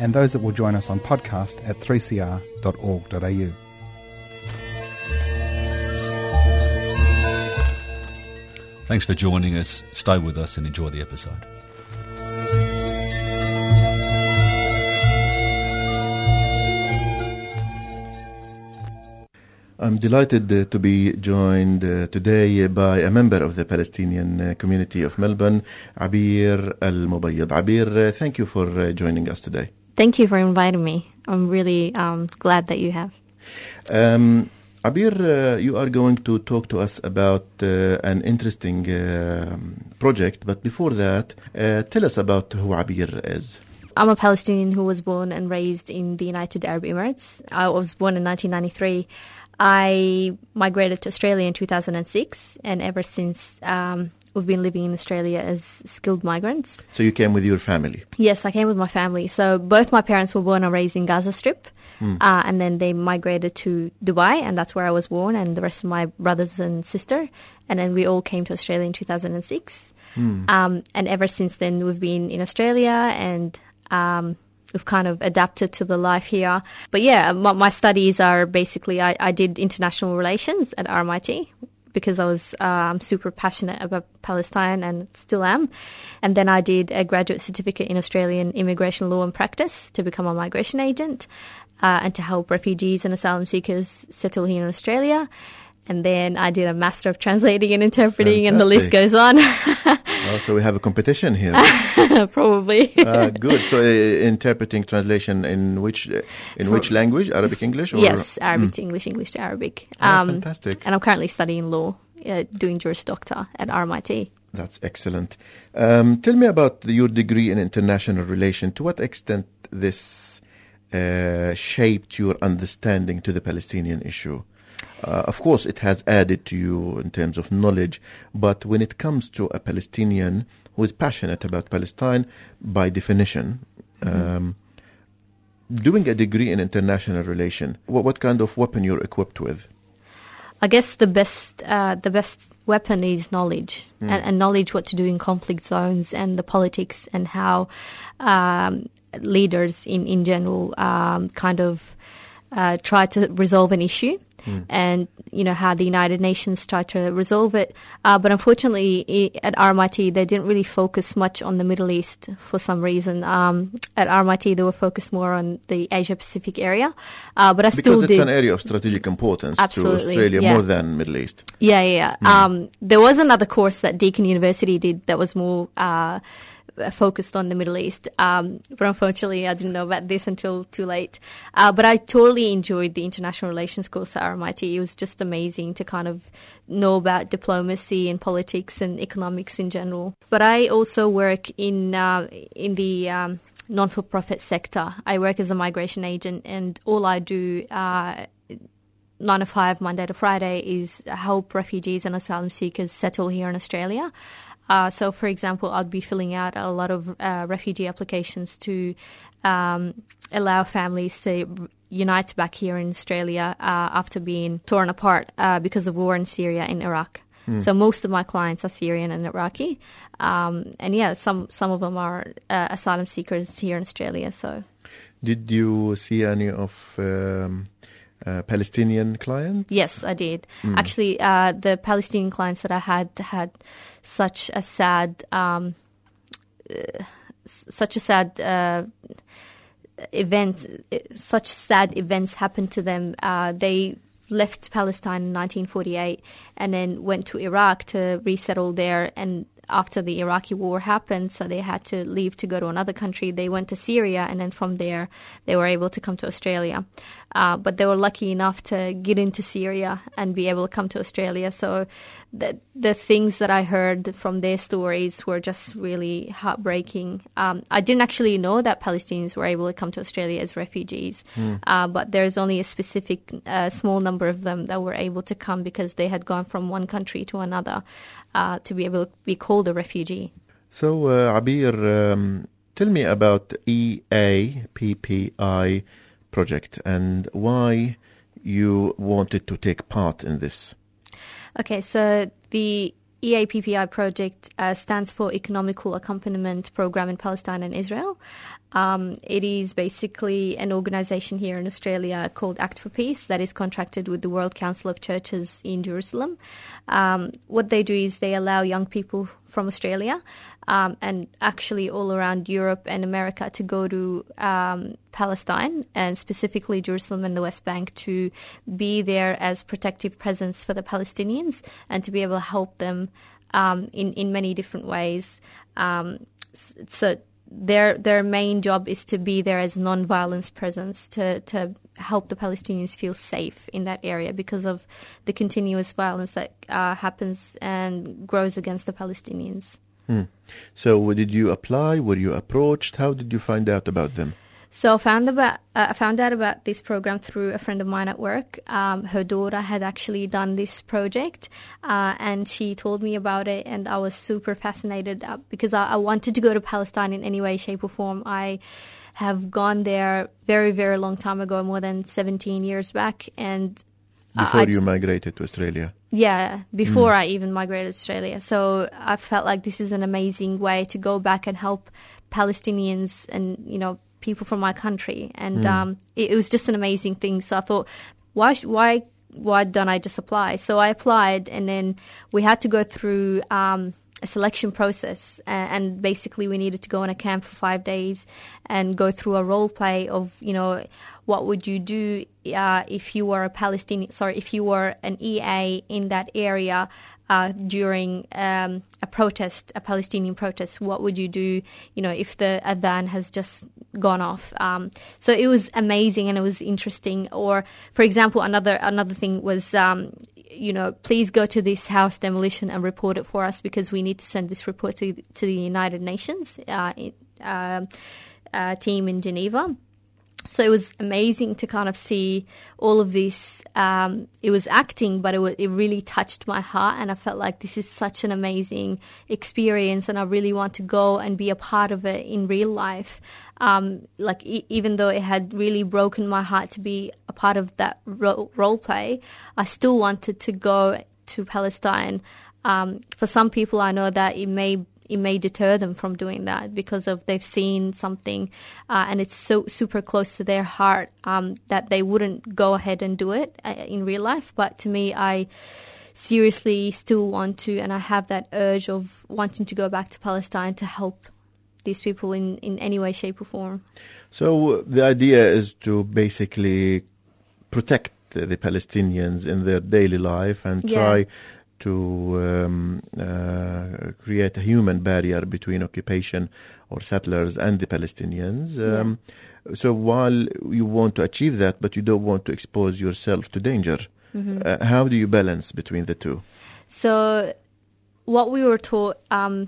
and those that will join us on podcast at 3cr.org.au. Thanks for joining us. Stay with us and enjoy the episode. I'm delighted uh, to be joined uh, today by a member of the Palestinian uh, community of Melbourne, Abir Al Mubayyad. Abir, thank you for uh, joining us today. Thank you for inviting me. I'm really um, glad that you have. Um, Abir, uh, you are going to talk to us about uh, an interesting uh, project, but before that, uh, tell us about who Abir is. I'm a Palestinian who was born and raised in the United Arab Emirates. I was born in 1993. I migrated to Australia in 2006, and ever since um, we've been living in Australia as skilled migrants. So you came with your family. Yes, I came with my family. So both my parents were born and raised in Gaza Strip, uh, and then they migrated to Dubai, and that's where I was born, and the rest of my brothers and sister, and then we all came to Australia in 2006. Um, and ever since then, we've been in Australia, and um, we've kind of adapted to the life here. But yeah, my, my studies are basically I, I did international relations at RMIT because I was um, super passionate about Palestine and still am. And then I did a graduate certificate in Australian immigration law and practice to become a migration agent uh, and to help refugees and asylum seekers settle here in Australia. And then I did a master of translating and interpreting, and the list goes on. Oh, so we have a competition here. Probably. uh, good. So uh, interpreting translation in which uh, in which language? Arabic, English? Or? Yes, Arabic to English, English to Arabic. Ah, fantastic. And I'm currently studying law, uh, doing Juris Doctor at RMIT. That's excellent. Um, tell me about your degree in international relation. To what extent this uh, shaped your understanding to the Palestinian issue? Uh, of course, it has added to you in terms of knowledge, but when it comes to a Palestinian who is passionate about Palestine, by definition, um, doing a degree in international relation, what, what kind of weapon you're equipped with? I guess the best uh, the best weapon is knowledge and, and knowledge what to do in conflict zones and the politics and how um, leaders in in general um, kind of uh, try to resolve an issue. And you know how the United Nations try to resolve it, uh, but unfortunately at RMIT they didn't really focus much on the Middle East for some reason. Um, at RMIT they were focused more on the Asia Pacific area, uh, but I still Because it's did. an area of strategic importance to Australia yeah. more than Middle East. Yeah, yeah. yeah. Um, there was another course that Deakin University did that was more uh, focused on the Middle East, um, but unfortunately, I didn't know about this until too late. Uh, but I totally enjoyed the international relations course at RMIT. It was just amazing to kind of know about diplomacy and politics and economics in general. But I also work in uh, in the um, non-for-profit sector. I work as a migration agent, and all I do. Uh, nine to five, Monday to Friday, is help refugees and asylum seekers settle here in Australia. Uh, so, for example, I'd be filling out a lot of uh, refugee applications to um, allow families to unite back here in Australia uh, after being torn apart uh, because of war in Syria and Iraq. So most of my clients are Syrian and Iraqi, um, and yeah, some some of them are uh, asylum seekers here in Australia. So Did you see any of um, uh, Palestinian clients? Yes, I did. Actually, uh, the Palestinian clients that I had had such a sad, um, uh, such a sad uh, event, uh, such sad events happened to them. Uh, they left Palestine in 1948 and then went to Iraq to resettle there. And after the Iraqi war happened, so they had to leave to go to another country. They went to Syria, and then from there, they were able to come to Australia. Uh, but they were lucky enough to get into Syria and be able to come to Australia. So the the things that I heard from their stories were just really heartbreaking. Um, I didn't actually know that Palestinians were able to come to Australia as refugees, uh, but there's only a specific uh, small number of them that were able to come because they had gone from one country to another uh, to be able to be called a refugee. So, uh, Abir, um, tell me about EAPPI project and why you wanted to take part in this. Okay, so the EAPPI project uh, stands for Ecumenical Accompaniment Program in Palestine and Israel. Um, it is basically an organization here in Australia called Act for Peace that is contracted with the World Council of Churches in Jerusalem. Um, what they do is they allow young people from Australia um, and actually all around Europe and America to go to um, Palestine and specifically Jerusalem and the West Bank to be there as protective presence for the Palestinians and to be able to help them um, in in many different ways. Um, so their their main job is to be there as non-violence presence to to help the Palestinians feel safe in that area because of the continuous violence that uh, happens and grows against the Palestinians. Hmm. So, did you apply? Were you approached? How did you find out about them? So I found about uh, I found out about this program through a friend of mine at work. Um, her daughter had actually done this project, uh, and she told me about it, and I was super fascinated uh, because I, I wanted to go to Palestine in any way, shape, or form. I have gone there very, very long time ago, more than seventeen years back, and Before I you migrated to Australia? yeah, before I even migrated to Australia. So I felt like this is an amazing way to go back and help Palestinians and, you know, people from my country. And um, it, it was just an amazing thing. So I thought, why, why, why don't I just apply? So I applied and then we had to go through um, a selection process. And basically we needed to go on a camp for five days and go through a role play of, you know, what would you do uh, if you were a Palestinian, sorry, if you were an EA in that area uh, during um, a protest, a Palestinian protest? What would you do, you know, if the adhan has just gone off? Um, so it was amazing and it was interesting. Or, for example, another another thing was. Um, you know, please go to this house demolition and report it for us because we need to send this report to to the United Nations uh, um uh, team in Geneva. So it was amazing to kind of see all of this. Um, it was acting, but it, wa it really touched my heart, and I felt like this is such an amazing experience, and I really want to go and be a part of it in real life. Um, like e- even though it had really broken my heart to be a part of that ro- role play, I still wanted to go to Palestine. Um, for some people, I know that it may it may deter them from doing that because of they've seen something uh, and it's so super close to their heart um, that they wouldn't go ahead and do it uh, in real life. But to me, I seriously still want to, and I have that urge of wanting to go back to Palestine to help these people in, in any way, shape, or form. So, the idea is to basically protect the, the Palestinians in their daily life and Yeah. try to um, uh, create a human barrier between occupation or settlers and the Palestinians. Um, So, while you want to achieve that, but you don't want to expose yourself to danger, Mm-hmm. uh, how do you balance between the two? So, what we were taught um,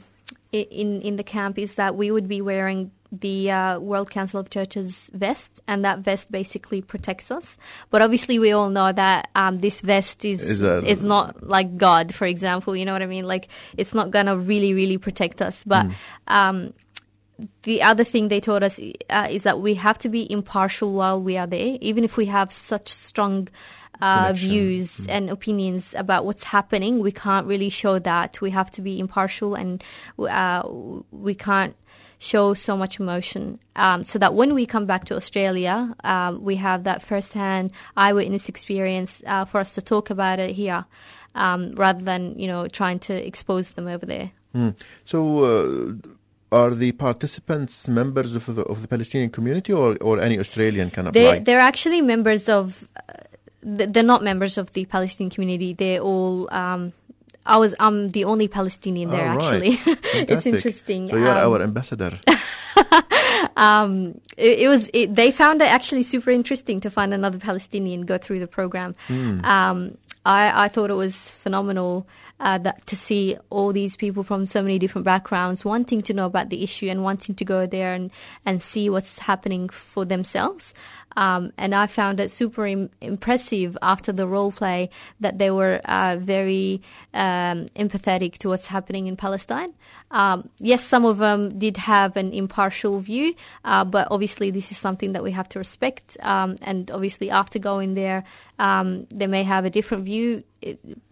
in in the camp is that we would be wearing the uh, World Council of Churches vest, and that vest basically protects us. But obviously, we all know that um, this vest is Is not like God, for example. You know what I mean? Like it's not gonna really, really protect us. But um, the other thing they taught us uh, is that we have to be impartial while we are there, even if we have such strong uh, views and opinions about what's happening. We can't really show that. We have to be impartial, and uh, we can't show so much emotion. Um, so that when we come back to Australia, um, we have that first-hand eyewitness experience uh, for us to talk about it here, um, rather than you know trying to expose them over there. Hmm. So, uh, are the participants members of the, of the Palestinian community, or, or any Australian can apply? They they're actually members of. Uh, they're not members of the Palestinian community. They're all um, I was I'm the only Palestinian there All right. actually. it's interesting. So you are Um, our ambassador. um, it, it was it, they found it actually super interesting to find another Palestinian go through the program. Um, I, I thought it was phenomenal uh, that to see all these people from so many different backgrounds wanting to know about the issue and wanting to go there and, and see what's happening for themselves. Um, and I found it super Im- impressive after the role play that they were uh, very um, empathetic to what's happening in Palestine. Um, yes, some of them did have an impartial view, uh, but obviously this is something that we have to respect. Um, and obviously, after going there, um, they may have a different view.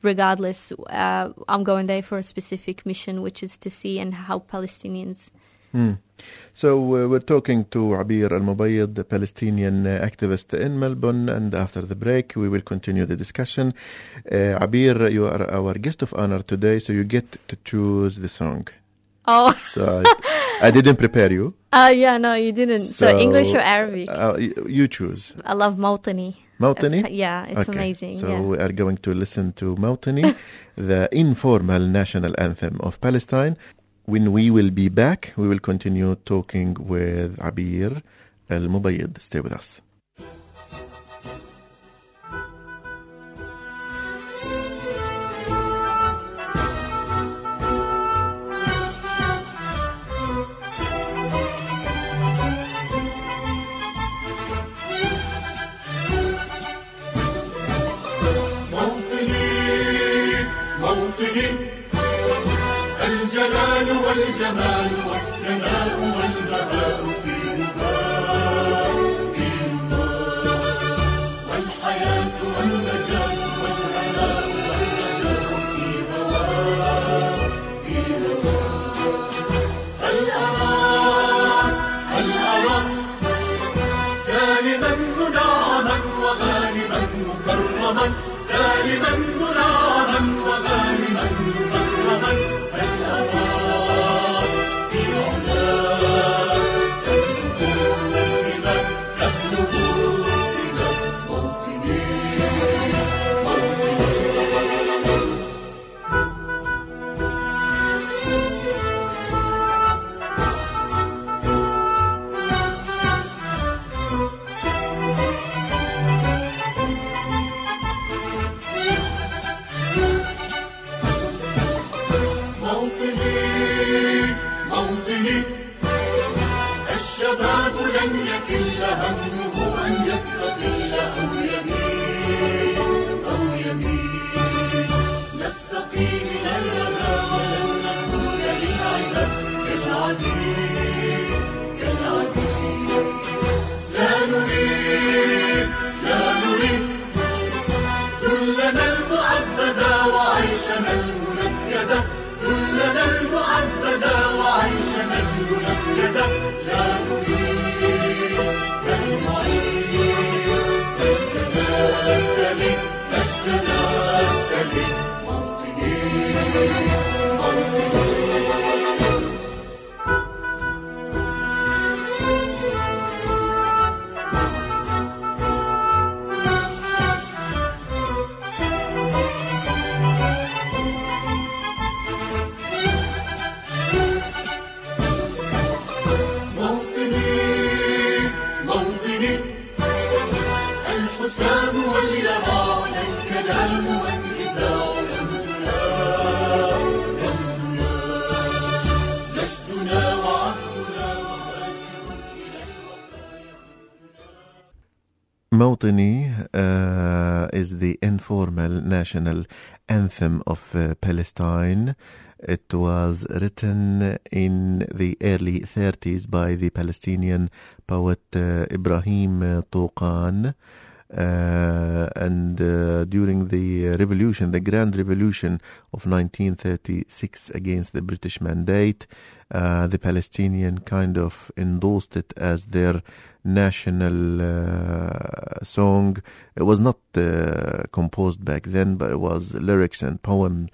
Regardless, uh, I'm going there for a specific mission, which is to see and help Palestinians. Hmm. So uh, we're talking to Abir Al Mubayyid, the Palestinian uh, activist in Melbourne, and after the break, we will continue the discussion. Uh, Abir, you are our guest of honor today, so you get to choose the song. Oh, So I, I didn't prepare you. uh, yeah, no, you didn't. So, English or Arabic? Uh, you choose. I love Mautani. Mautani? Yeah, it's Okay, amazing. So yeah. we are going to listen to Mautani, the informal national anthem of Palestine. When we will be back, we will continue talking with Abir Al Mubayyid. Stay with us. حرما سالما منى وعيشنا Mawtani uh, is the informal national anthem of uh, Palestine. It was written in the early 30s by the Palestinian poet uh, Ibrahim Touqan. Uh, and uh, during the revolution, the Grand Revolution of 1936 against the British Mandate, uh, the Palestinian kind of endorsed it as their national uh, song. It was not uh, composed back then, but it was lyrics and poem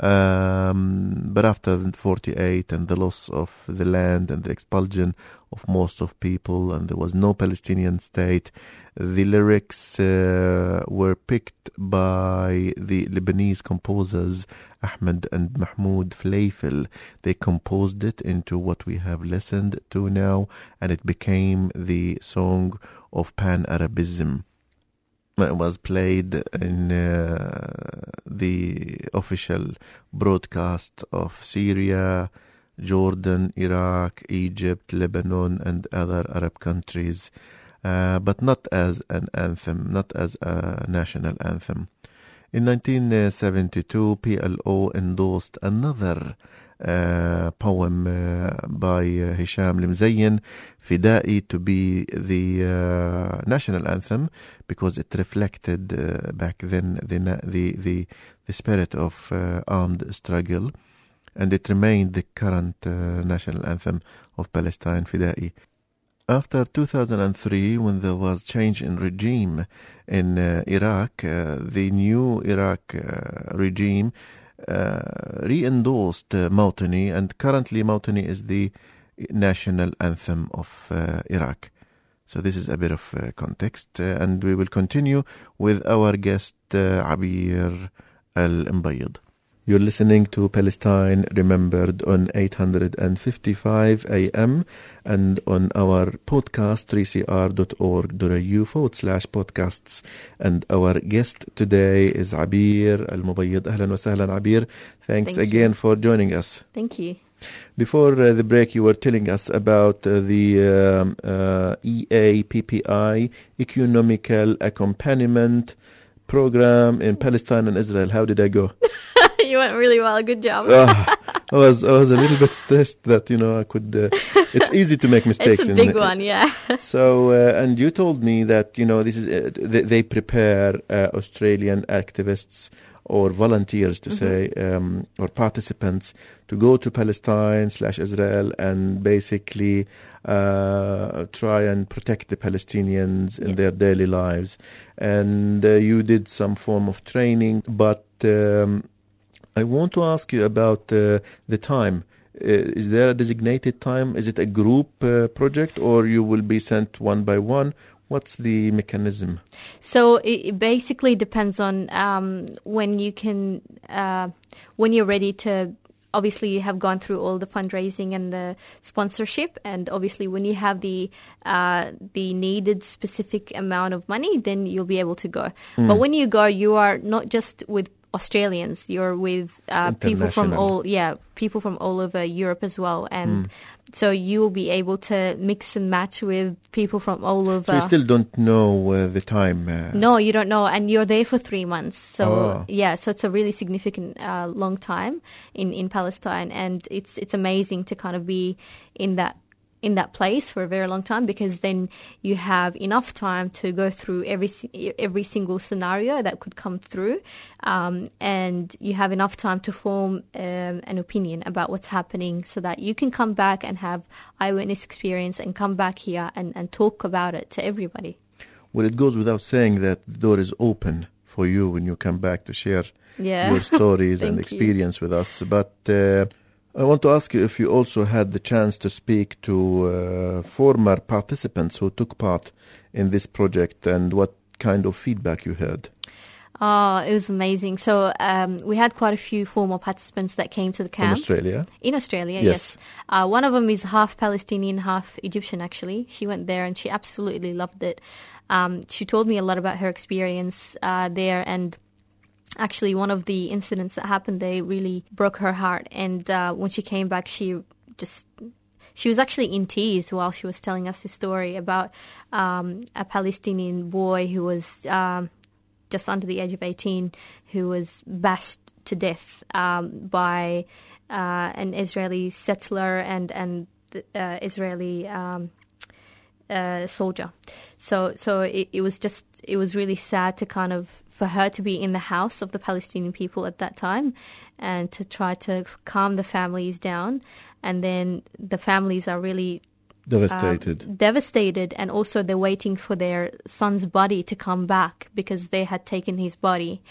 Um, but after 48 and the loss of the land and the expulsion of most of people, and there was no Palestinian state, the lyrics uh, were picked by the Lebanese composers Ahmed and Mahmoud Fleifel. They composed it into what we have listened to now, and it became the song of Pan Arabism. It was played in uh, the official broadcast of Syria, Jordan, Iraq, Egypt, Lebanon, and other Arab countries, uh, but not as an anthem, not as a national anthem. In 1972, PLO endorsed another uh, poem uh, by uh, Hisham Limzayin, Fidai, to be the uh, national anthem because it reflected uh, back then the, the, the, the spirit of uh, armed struggle and it remained the current national anthem of Palestine, Fidai. After 2003, when there was change in regime in Iraq, the new Iraq regime re-endorsed uh, and currently Mautani is the national anthem of uh, Iraq. So this is a bit of uh, context, uh, and we will continue with our guest uh, Abir Al Mbayid. You're listening to Palestine Remembered on 855 AM and on our podcast 3cr.org.au forward slash podcasts. And our guest today is Abir Al Mubayyid. Ahlan wa sahlan, Abir. Thanks Thank again for joining us. Thank you. Before uh, the break, you were telling us about uh, the um, uh, EAPPI, Ecumenical Accompaniment Program in Palestine and Israel. How did I go? you went really well. Good job. I was I was a little bit stressed that you know I could. Uh, it's easy to make mistakes. it's a in- big one, yeah. So uh, and you told me that you know this is uh, they, they prepare uh, Australian activists or volunteers to say um, or participants to go to Palestine slash Israel and basically uh, try and protect the Palestinians in Yeah. their daily lives. And uh, you did some form of training, but um, I want to ask you about uh, the time. Uh, is there a designated time? Is it a group uh, project or you will be sent one by one? What's the mechanism? So it, basically depends on um, when you can, uh, when you're ready to. Obviously, you have gone through all the fundraising and the sponsorship, and obviously, when you have the uh, the needed specific amount of money, then you'll be able to go. But when you go, you are not just with Australians; you're with uh, people from all yeah people from all over Europe as well, and so you will be able to mix and match with people from all over. So you still don't know uh, the time. Uh, No, you don't know, and you're there for three months. So Oh. yeah, so it's a really significant, uh, long time in, in Palestine, and it's it's amazing to kind of be in that in that place for a very long time because then you have enough time to go through every every single scenario that could come through, um, and you have enough time to form um, an opinion about what's happening, so that you can come back and have eyewitness experience and come back here and, and talk about it to everybody. Well, it goes without saying that the door is open for you when you come back to share Yeah. your stories and Thank you. experience with us. But uh, I want to ask you if you also had the chance to speak to uh, former participants who took part in this project and what kind of feedback you heard. Oh, it was amazing. So um, we had quite a few former participants that came to the camp Australia. in Australia. Yes. Yes, Uh, one of them is half Palestinian, half Egyptian. Actually, she went there and she absolutely loved it. Um, she told me a lot about her experience uh, there, and actually, one of the incidents that happened they really broke her heart. And uh, when she came back, she just she was actually in tears while she was telling us the story about um, a Palestinian boy who was um, just under the age of 18 who was bashed to death um, by uh, an Israeli settler and and uh, Israeli um, uh, soldier. So so it, it was just it was really sad to kind of for her to be in the house of the Palestinian people at that time and to try to calm the families down and then the families are really Devastated. um, devastated, and also they're waiting for their son's body to come back because they had taken his body.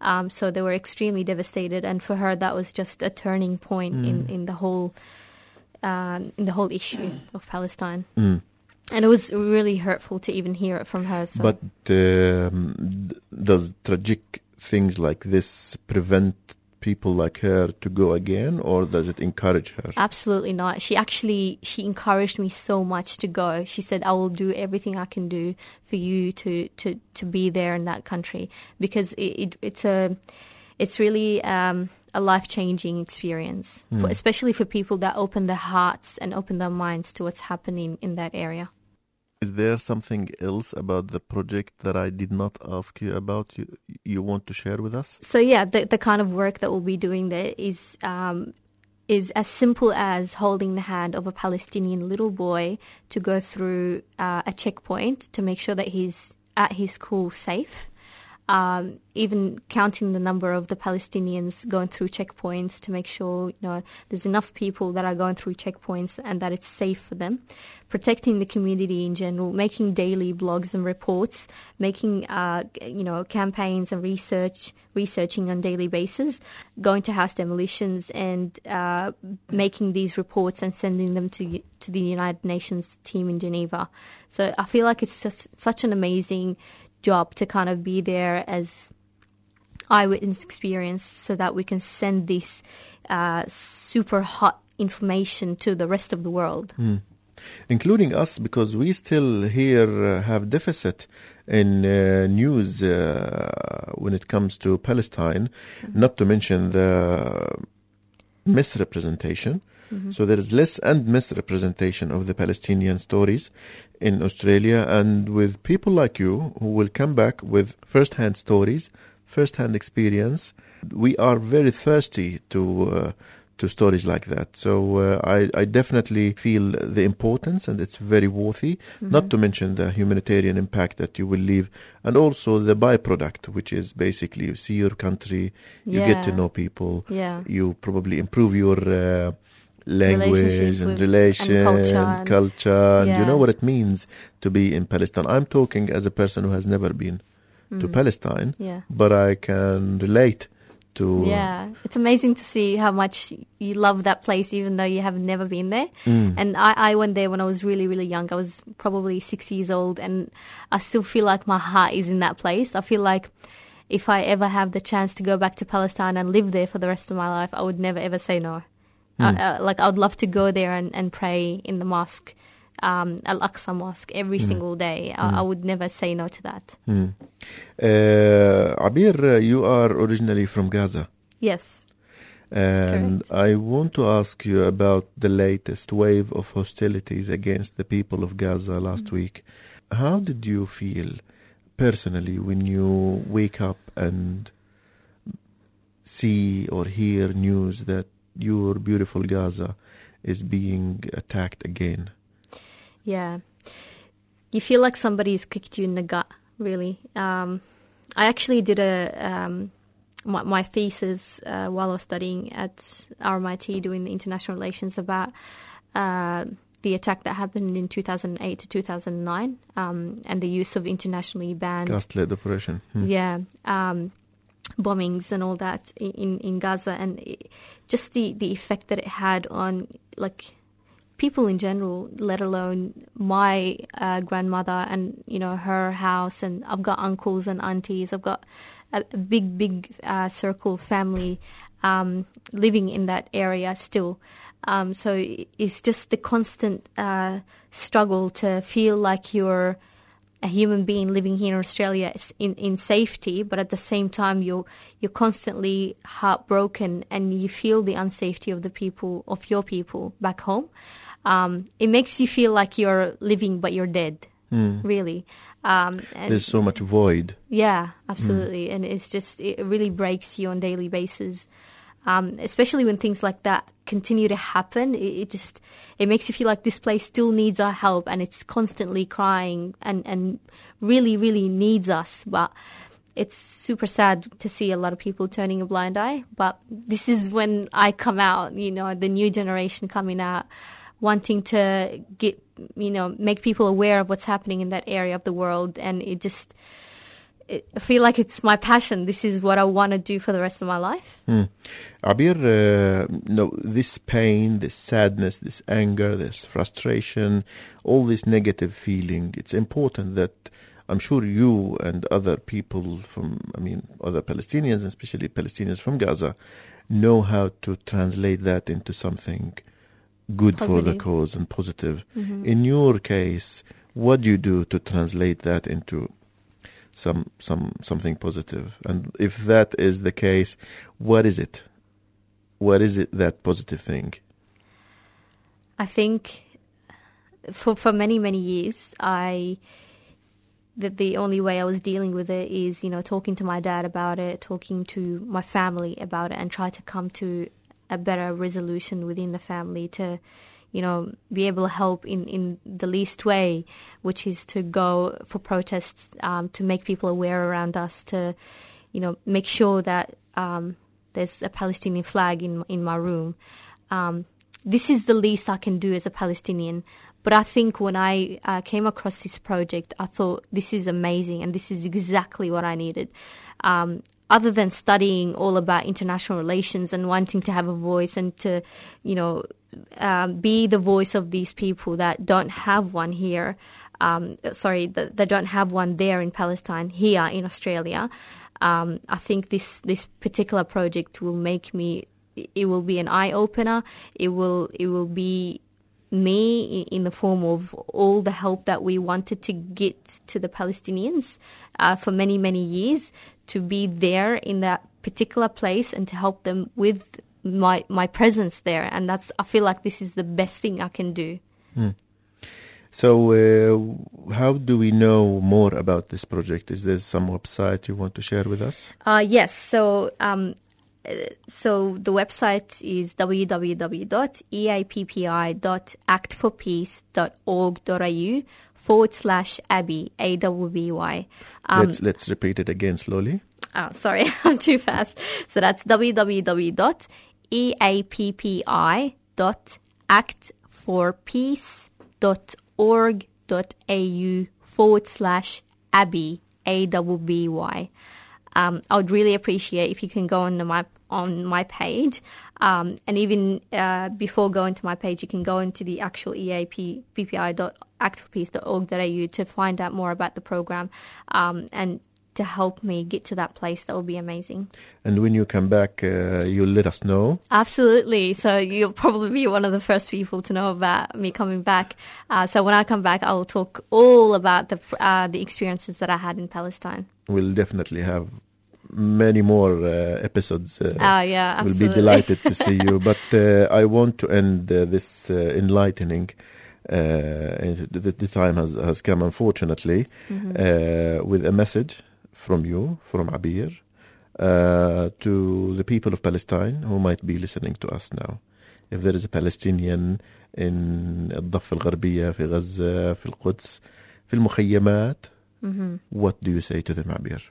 Um, so they were extremely devastated, and for her, that was just a turning point in, in the whole um, in the whole issue of Palestine. Mm. And it was really hurtful to even hear it from her. So. But um, does tragic things like this prevent people like her to go again, or does it encourage her? Absolutely not. She actually she encouraged me so much to go. She said, "I will do everything I can do for you to to to be there in that country because it, it it's a it's really um, a life changing experience, for, especially for people that open their hearts and open their minds to what's happening in that area." Is there something else about the project that I did not ask you about? You you want to share with us? So yeah, the the kind of work that we'll be doing there is um, is as simple as holding the hand of a Palestinian little boy to go through uh, a checkpoint to make sure that he's at his school safe. Um, even counting the number of the Palestinians going through checkpoints to make sure you know there's enough people that are going through checkpoints and that it's safe for them. Protecting the community in general, making daily blogs and reports, making uh, you know campaigns and research, researching on daily basis, going to house demolitions and uh, making these reports and sending them to to the United Nations team in Geneva. So I feel like it's just such an amazing job to kind of be there as eyewitness experience so that we can send this uh, super hot information to the rest of the world. including us, because we still here uh, have deficit in uh, news uh, when it comes to Palestine. Not to mention the misrepresentation. So there is less and misrepresentation of the Palestinian stories in Australia, and with people like you who will come back with first-hand stories, first-hand experience, we are very thirsty to. Uh, to stories like that. So uh, I, I definitely feel the importance and it's very worthy, not to mention the humanitarian impact that you will leave and also the byproduct, which is basically you see your country, you get to know people, Yeah. you probably improve your uh, language and with- relation, and culture and- culture, and you know what it means to be in Palestine. I'm talking as a person who has never been to Palestine, Yeah. but I can relate to Yeah, it's amazing to see how much you love that place, even though you have never been there. Mm. And I, I went there when I was really, really young. I was probably six years old, and I still feel like my heart is in that place. I feel like if I ever have the chance to go back to Palestine and live there for the rest of my life, I would never ever say no. Hmm. Uh, uh, like I would love to go there and, and pray in the mosque, um, Al Aqsa Mosque, every Hmm. single day. I, I would never say no to that. Uh, Abir, you are originally from Gaza. Yes. And I want to ask you about the latest wave of hostilities against the people of Gaza last week. How did you feel personally when you wake up and see or hear news that your beautiful Gaza is being attacked again? Yeah. You feel like somebody's kicked you in the gut, really. Um, I actually did a um, my, my thesis uh, while I was studying at RMIT doing international relations about uh, the attack that happened in 2008 to 2009 um, and the use of internationally banned Cast Lead operation. Hmm. yeah um, bombings and all that in in Gaza and just the the effect that it had on like people in general let alone my uh, grandmother and you know her house and I've got uncles and aunties. I've got a, a big big uh, circle family um, living in that area still. Um, so it's just the constant uh, struggle to feel like you're a human being living here in Australia is in, in safety, but at the same time you're you're constantly heartbroken and you feel the unsafety of the people of your people back home. Um, it makes you feel like you're living but you're dead, really. Um, and There's so much void. yeah, absolutely, and it's just it really breaks you on daily basis. Um, especially when things like that continue to happen, it, it just it makes you feel like this place still needs our help, and it's constantly crying and and really really needs us. But it's super sad to see a lot of people turning a blind eye. But this is when I come out, you know, the new generation coming out, wanting to get you know make people aware of what's happening in that area of the world, and it just I feel like it's my passion. This is what I want to do for the rest of my life. Hmm. Abir, uh, no, this pain, this sadness, this anger, this frustration, all this negative feeling, it's important that I'm sure you and other people from, I mean, other Palestinians, especially Palestinians from Gaza, know how to translate that into something good for the cause and positive. In your case, what do you do to translate that into some some something positive? And if that is the case, what is it? What is it that positive thing? I think for for many many years, I that the only way I was dealing with it is you know talking to my dad about it, talking to my family about it, and try to come to a better resolution within the family to you know be able to help in in the least way, which is to go for protests um, to make people aware around us to you know make sure that um, there's a Palestinian flag in in my room. Um, this is the least I can do as a Palestinian. But I think when I uh, came across this project, I thought this is amazing and this is exactly what I needed. Um, other than studying all about international relations and wanting to have a voice and to, you know, um, be the voice of these people that don't have one here, um, sorry, that, that don't have one there in Palestine, here in Australia, um, I think this this particular project will make me. It will be an eye opener. It will it will be me in the form of all the help that we wanted to get to the Palestinians uh, for many many years to be there in that particular place and to help them with my my presence there. And that's I feel like this is the best thing I can do. So, uh, how do we know more about this project? Is there some website you want to share with us? Uh, yes. So, um, so the website is www.eappi.actforpeace.org.au forward slash Abby A W B Y. Um, let's let's repeat it again slowly. oh, sorry, I'm too fast. So that's E www.eappi.actforpeace.org.au forward slash Abby A W B Y. Um, I would really appreciate if you can go on the my on my page, um, and even uh, before going to my page, you can go into the actual EAP bpi.actforpeace.org.au to find out more about the program, um, and to help me get to that place. That would be amazing. And when you come back, uh, you'll let us know. Absolutely. So you'll probably be one of the first people to know about me coming back. Uh, so when I come back, I will talk all about the uh, the experiences that I had in Palestine. We'll definitely have many more uh, episodes. Uh, Ah, yeah, We'll be delighted to see you. But uh, I want to end uh, this uh, enlightening. Uh, the, the time has, has come, unfortunately, Mm-hmm. uh, with a message from you, from Abir, uh, to the people of Palestine who might be listening to us now. If there is a Palestinian in الضفة الغربية في غزة في القدس في المخيمات Mm-hmm. what do you say to them Abir?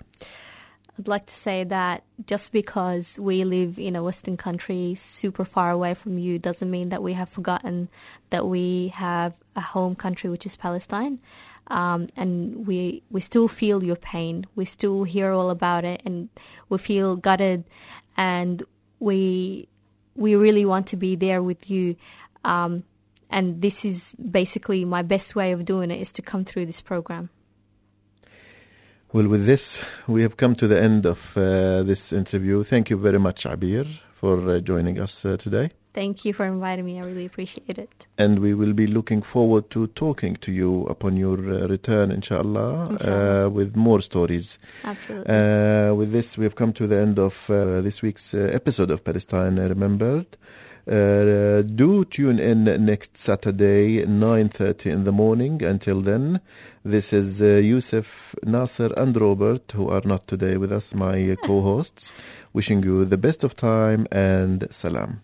I'd like to say that just because we live in a Western country super far away from you doesn't mean that we have forgotten that we have a home country, which is Palestine. Um, and we we still feel your pain. We still hear all about it, and we feel gutted, and we we really want to be there with you. Um, and this is basically my best way of doing it is to come through this program. Well, with this, we have come to the end of uh, this interview. Thank you very much, Abir, for uh, joining us uh, today. Thank you for inviting me. I really appreciate it. And we will be looking forward to talking to you upon your uh, return, inshallah, Inshallah. Uh, with more stories. Absolutely. Uh, with this, we have come to the end of uh, this week's uh, episode of Palestine Remembered. Uh, do tune in next Saturday, 9.30 in the morning. Until then, this is uh, Yusuf, Nasser and Robert, who are not today with us, my co-hosts, wishing you the best of time and salam.